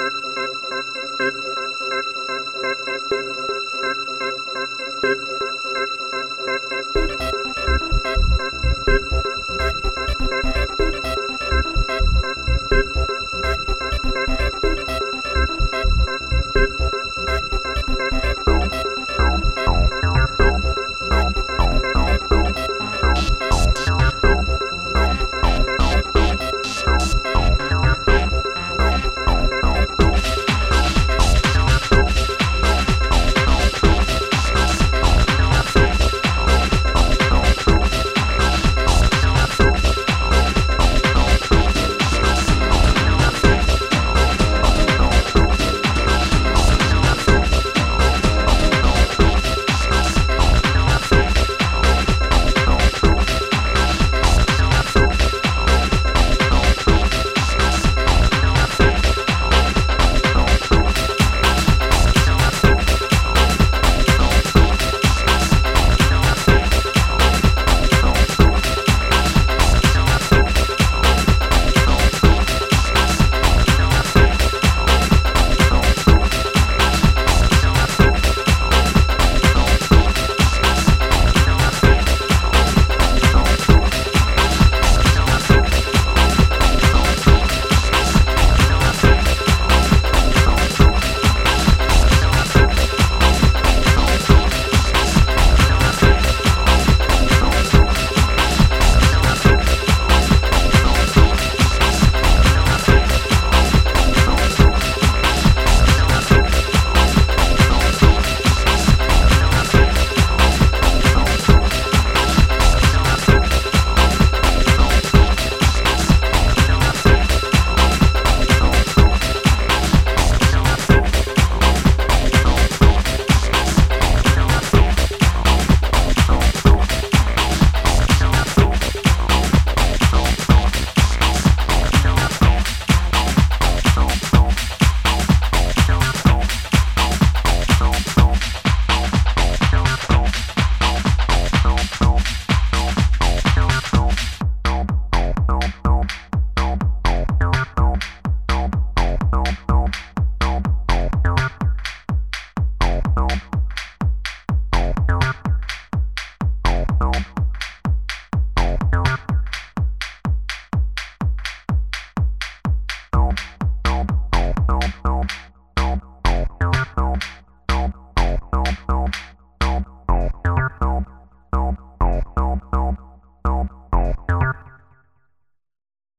Thank you. Thank